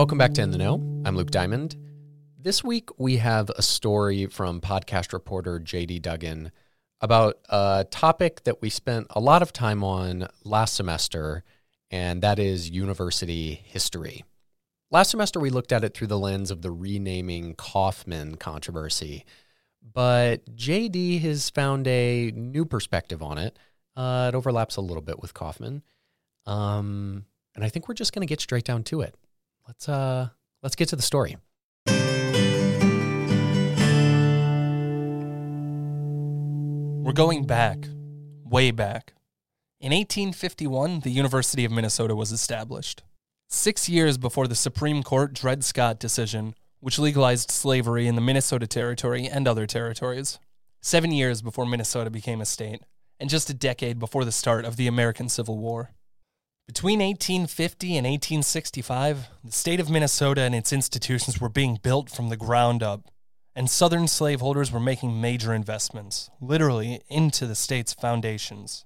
Welcome back to In the Know. I'm Luke Diamond. This week we have a story from podcast reporter JD Duggan about a topic that we spent a lot of time on last semester, and that is university history. Last semester we looked at it through the lens of the renaming Coffman controversy, but JD has found a new perspective on it. Uh, it overlaps a little bit with Coffman. Um, and I think we're just going to get straight down to it. Let's uh let's get to the story. We're going back, way back. In 1851, the University of Minnesota was established. Six years before the Supreme Court Dred Scott decision, which legalized slavery in the Minnesota Territory and other territories. Seven years before Minnesota became a state, and just a decade before the start of the American Civil War. Between 1850 and 1865, the state of Minnesota and its institutions were being built from the ground up, and Southern slaveholders were making major investments, literally into the state's foundations.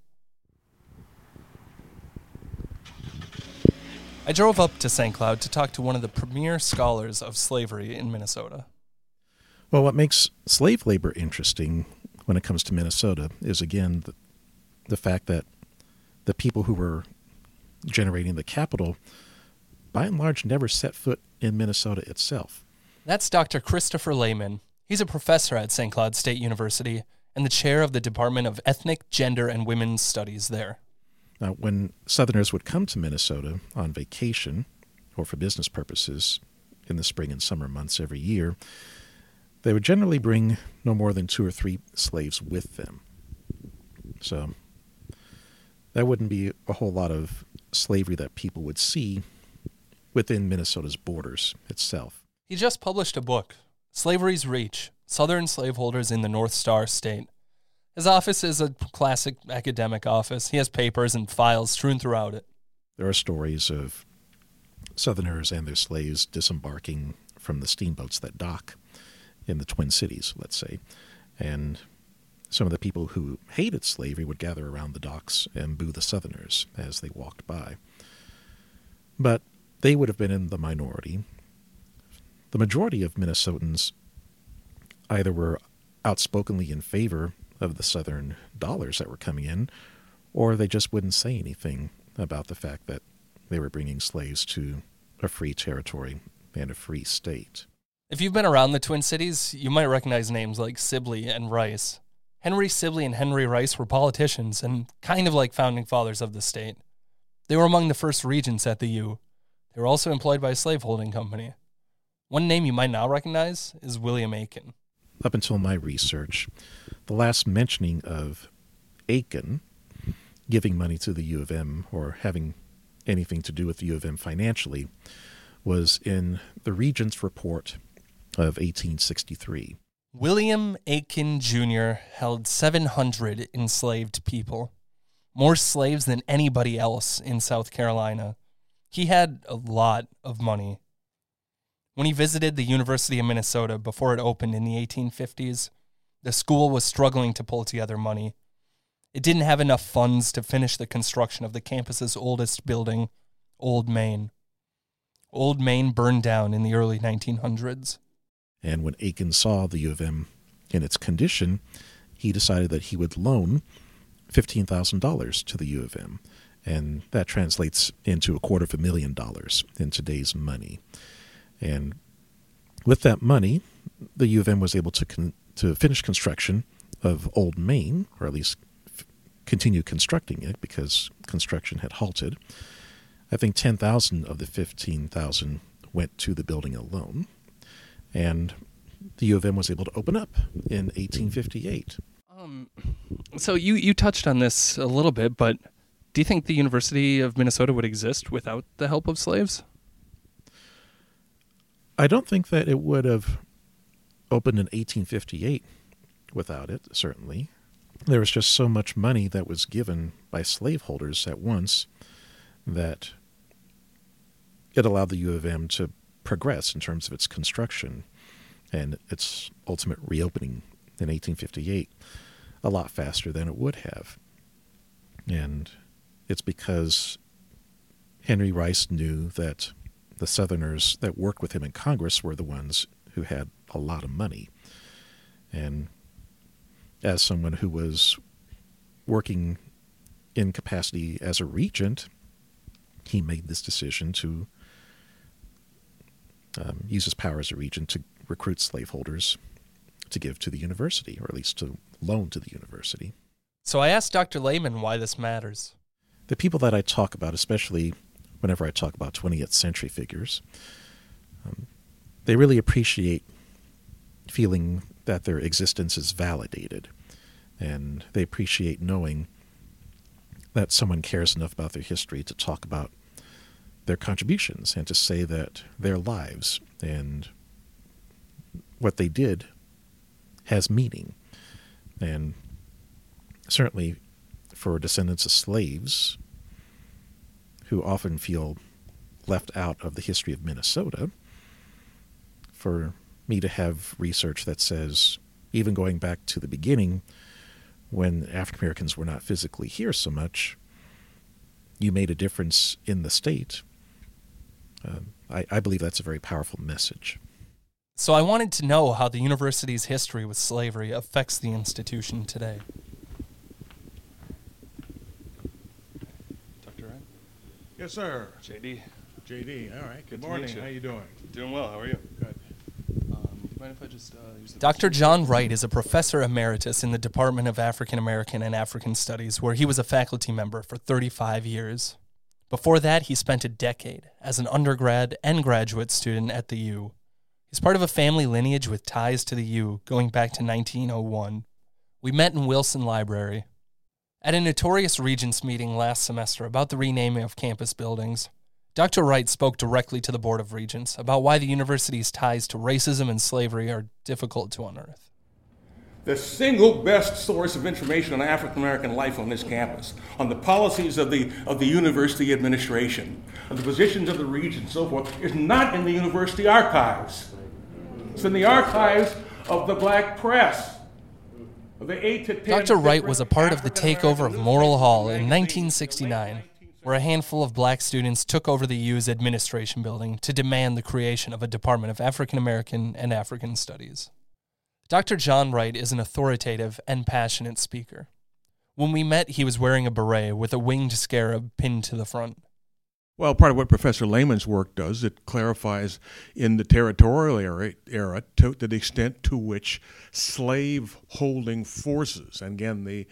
I drove up to St. Cloud to talk to one of the premier scholars of slavery in Minnesota. Well, what makes slave labor interesting when it comes to Minnesota is, again, the, the fact that the people who were generating the capital by and large never set foot in Minnesota itself. That's Dr. Christopher Lehman. He's a professor at St. Cloud State University and the chair of the Department of Ethnic, Gender, and Women's Studies there. Now, when Southerners would come to Minnesota on vacation or for business purposes in the spring and summer months every year, they would generally bring no more than two or three slaves with them. So that wouldn't be a whole lot of slavery that people would see within Minnesota's borders itself. He just published a book, Slavery's Reach Southern Slaveholders in the North Star State. His office is a classic academic office. He has papers and files strewn throughout it. There are stories of Southerners and their slaves disembarking from the steamboats that dock in the Twin Cities, let's say. And some of the people who hated slavery would gather around the docks and boo the Southerners as they walked by. But they would have been in the minority. The majority of Minnesotans either were outspokenly in favor of the Southern dollars that were coming in, or they just wouldn't say anything about the fact that they were bringing slaves to a free territory and a free state. If you've been around the Twin Cities, you might recognize names like Sibley and Rice. Henry Sibley and Henry Rice were politicians and kind of like founding fathers of the state. They were among the first regents at the U. They were also employed by a slaveholding company. One name you might now recognize is William Aiken. Up until my research, the last mentioning of Aiken giving money to the U of M or having anything to do with the U of M financially was in the Regent's Report of 1863. William Aiken Jr. held 700 enslaved people, more slaves than anybody else in South Carolina. He had a lot of money. When he visited the University of Minnesota before it opened in the 1850s, the school was struggling to pull together money. It didn't have enough funds to finish the construction of the campus's oldest building, Old Main. Old Main burned down in the early 1900s. And when Aiken saw the U of M in its condition, he decided that he would loan $15,000 to the U of M. And that translates into a quarter of a million dollars in today's money. And with that money, the U of M was able to, con- to finish construction of Old Main, or at least f- continue constructing it because construction had halted. I think 10,000 of the 15,000 went to the building alone and the U of M was able to open up in 1858. Um, so you you touched on this a little bit, but do you think the University of Minnesota would exist without the help of slaves? I don't think that it would have opened in 1858 without it, certainly. There was just so much money that was given by slaveholders at once that it allowed the U of M to progress in terms of its construction and its ultimate reopening in 1858 a lot faster than it would have. And it's because Henry Rice knew that the Southerners that worked with him in Congress were the ones who had a lot of money. And as someone who was working in capacity as a regent, he made this decision to um, use his power as a regent to recruit slaveholders to give to the university, or at least to loan to the university. So I asked Dr. Lehman why this matters. The people that I talk about, especially whenever I talk about 20th century figures, um, they really appreciate feeling that their existence is validated. And they appreciate knowing that someone cares enough about their history to talk about their contributions and to say that their lives and what they did has meaning. And certainly for descendants of slaves who often feel left out of the history of Minnesota, for me to have research that says, even going back to the beginning, when African Americans were not physically here so much, you made a difference in the state. Uh, I, I believe that's a very powerful message. So I wanted to know how the university's history with slavery affects the institution today. Dr. Wright? Yes, sir. JD. JD. All right. Good, Good to morning. meet you. How you doing? Doing well. How are you? Good. Um, do you mind if I just uh, use the Dr. restroom? John Wright is a professor emeritus in the Department of African American and African Studies, where he was a faculty member for 35 years. Before that, he spent a decade as an undergrad and graduate student at the U. He's part of a family lineage with ties to the U going back to 1901. We met in Wilson Library. At a notorious Regents meeting last semester about the renaming of campus buildings, Dr. Wright spoke directly to the Board of Regents about why the university's ties to racism and slavery are difficult to unearth. The single best source of information on African American life on this campus, on the policies of the, of the university administration, on the positions of the regents, and so forth, is not in the university archives. It's in the archives of the black press. The eight to ten Dr. Wright was a part of the takeover of Morrill Hall in 1969, where a handful of black students took over the U's administration building to demand the creation of a Department of African American and African Studies. Dr. John Wright is an authoritative and passionate speaker. When we met, he was wearing a beret with a winged scarab pinned to the front. Well, part of what Professor Lehman's work does, it clarifies in the territorial era, era to the extent to which slave holding forces, and again, the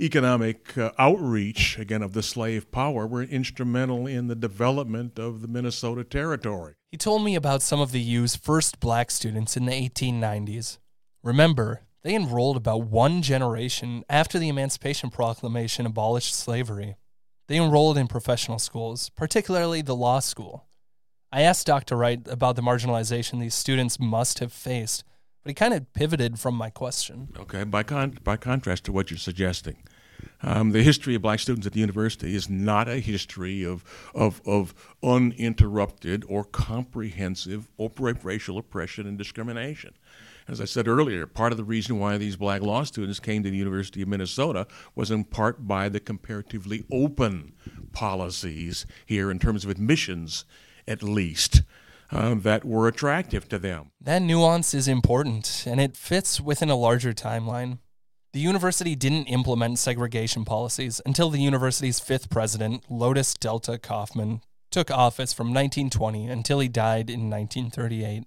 economic uh, outreach, again, of the slave power, were instrumental in the development of the Minnesota Territory. He told me about some of the U's first black students in the 1890s. Remember, they enrolled about one generation after the Emancipation Proclamation abolished slavery. They enrolled in professional schools, particularly the law school. I asked Dr. Wright about the marginalization these students must have faced, but he kind of pivoted from my question. Okay, by con- by contrast to what you're suggesting, um, the history of black students at the university is not a history of of of uninterrupted or comprehensive racial oppression and discrimination. As I said earlier, part of the reason why these black law students came to the University of Minnesota was in part by the comparatively open policies here in terms of admissions, at least, um, that were attractive to them. That nuance is important, and it fits within a larger timeline. The university didn't implement segregation policies until the university's fifth president, Lotus Delta Coffman, took office from 1920 until he died in 1938.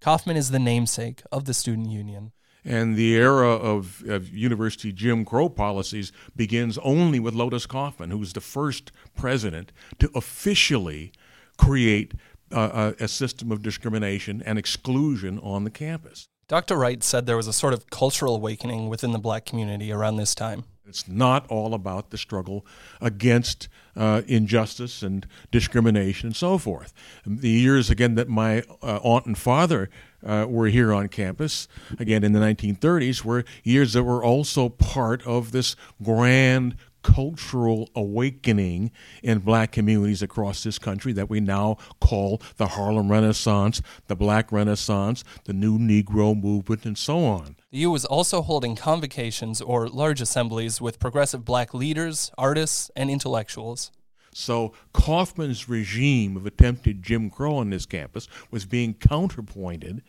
Coffman is the namesake of the student union. And the era of, of university Jim Crow policies begins only with Lotus Coffman, who was the first president to officially create uh, a, a system of discrimination and exclusion on the campus. Dr. Wright said there was a sort of cultural awakening within the black community around this time. It's not all about the struggle against uh, injustice and discrimination and so forth. The years, again, that my uh, aunt and father uh, were here on campus, again in the 1930s, were years that were also part of this grand cultural awakening in black communities across this country that we now call the Harlem Renaissance, the Black Renaissance, the New Negro Movement, and so on. The U was also holding convocations or large assemblies with progressive black leaders, artists, and intellectuals. So Coffman's regime of attempted Jim Crow on this campus was being counterpointed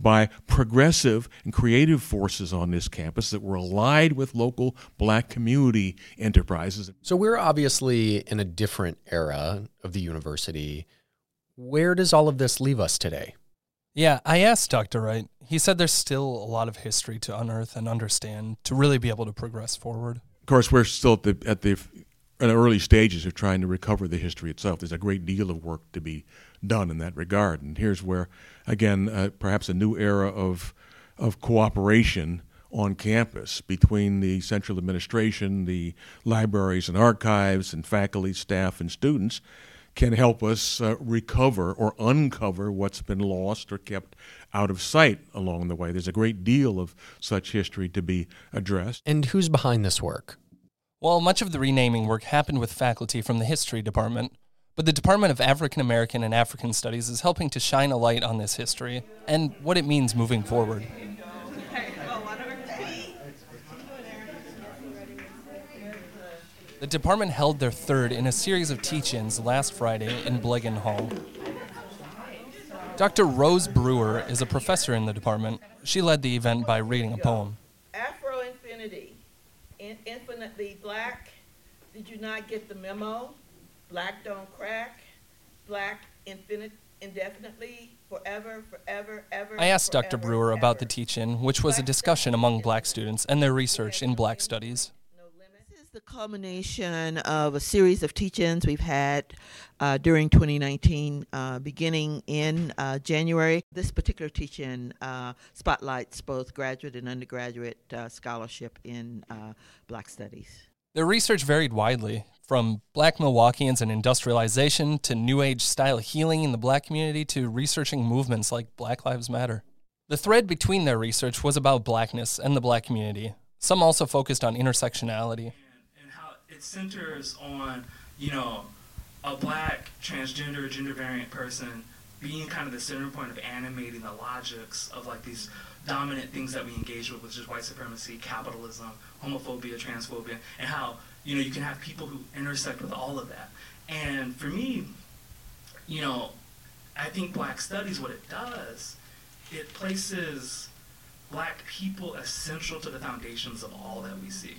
by progressive and creative forces on this campus that were allied with local black community enterprises. So we're obviously in a different era of the university. Where does all of this leave us today? Yeah, I asked Dr. Wright. He said there's still a lot of history to unearth and understand to really be able to progress forward. Of course, we're still at the, at the in the early stages of trying to recover the history itself. There's a great deal of work to be done in that regard. And here's where, again, uh, perhaps a new era of of cooperation on campus between the central administration, the libraries and archives, and faculty, staff, and students can help us uh, recover or uncover what's been lost or kept out of sight along the way. There's a great deal of such history to be addressed. And who's behind this work? Well, much of the renaming work happened with faculty from the history department, but the Department of African American and African Studies is helping to shine a light on this history and what it means moving forward. The department held their third in a series of teach ins last Friday in Blegen Hall. Dr. Rose Brewer is a professor in the department. She led the event by reading a poem. Afro Infinity, in- infinitely black. Did you not get the memo? Black don't crack. Black infinite, indefinitely, forever, forever, ever. I asked Dr. forever, Brewer about the ever. teach in, which was a discussion among black students and their research in black studies. No limit. This is the culmination of a series of teach-ins we've had uh, during 2019, uh, beginning in uh, January. This particular teach-in uh, spotlights both graduate and undergraduate uh, scholarship in uh, Black Studies. Their research varied widely, from black Milwaukeeans and industrialization to New Age style healing in the black community to researching movements like Black Lives Matter. The thread between their research was about blackness and the black community. Some also focused on intersectionality. It centers on you know a black transgender gender variant person being kind of the center point of animating the logics of like these dominant things that we engage with which is white supremacy capitalism homophobia transphobia and how you know you can have people who intersect with all of that. And for me you know i think black studies what it does it places black people essential to the foundations of all that we see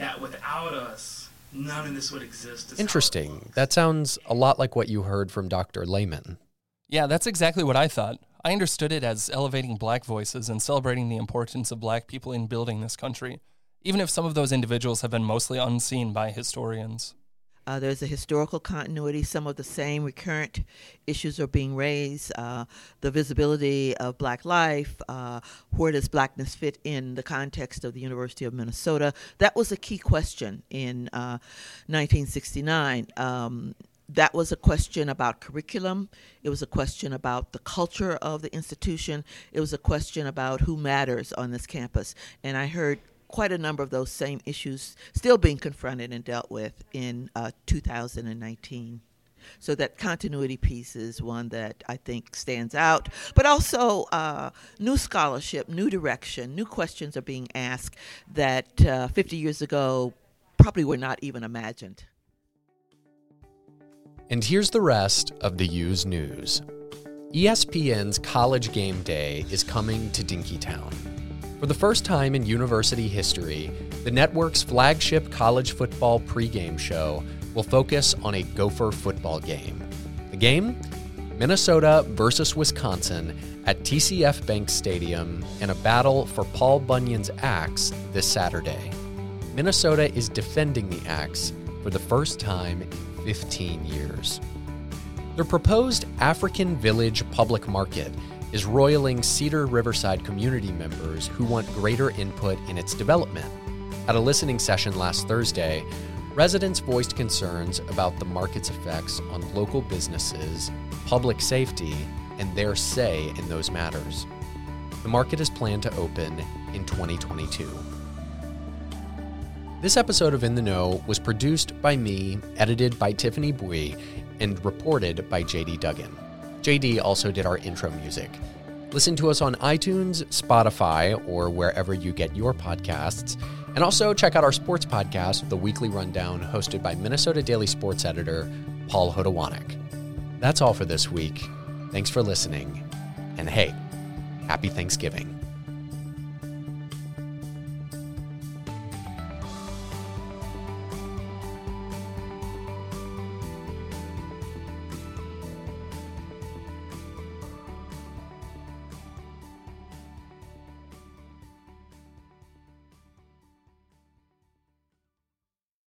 that without us, none of this would exist. is Interesting. That sounds a lot like what you heard from Dr. Lehman. Yeah, that's exactly what I thought. I understood it as elevating black voices and celebrating the importance of black people in building this country, even if some of those individuals have been mostly unseen by historians. Uh, there's a historical continuity. Some of the same recurrent issues are being raised. Uh, the visibility of black life. Uh, where does blackness fit in the context of the University of Minnesota? That was a key question in uh, 1969. Um, that was a question about curriculum. It was a question about the culture of the institution. It was a question about who matters on this campus. And I heard quite a number of those same issues still being confronted and dealt with in uh, 2019. So that continuity piece is one that I think stands out, but also uh, new scholarship, new direction, new questions are being asked that uh, 50 years ago probably were not even imagined. And here's the rest of the U's news. ESPN's College Game Day is coming to Dinkytown. For the first time in university history, the network's flagship college football pregame show will focus on a Gopher football game. The game? Minnesota versus Wisconsin at TCF Bank Stadium in a battle for Paul Bunyan's axe this Saturday. Minnesota is defending the axe for the first time in 15 years. The proposed African Village Public Market is roiling Cedar Riverside community members who want greater input in its development. At a listening session last Thursday, residents voiced concerns about the market's effects on local businesses, public safety, and their say in those matters. The market is planned to open in 2022. This episode of In the Know was produced by me, edited by Tiffany Bui, and reported by JD Duggan. JD also did our intro music. Listen to us on iTunes, Spotify, or wherever you get your podcasts. And also check out our sports podcast, The Weekly Rundown, hosted by Minnesota Daily Sports editor Paul Hodowanik. That's all for this week. Thanks for listening. And hey, happy Thanksgiving.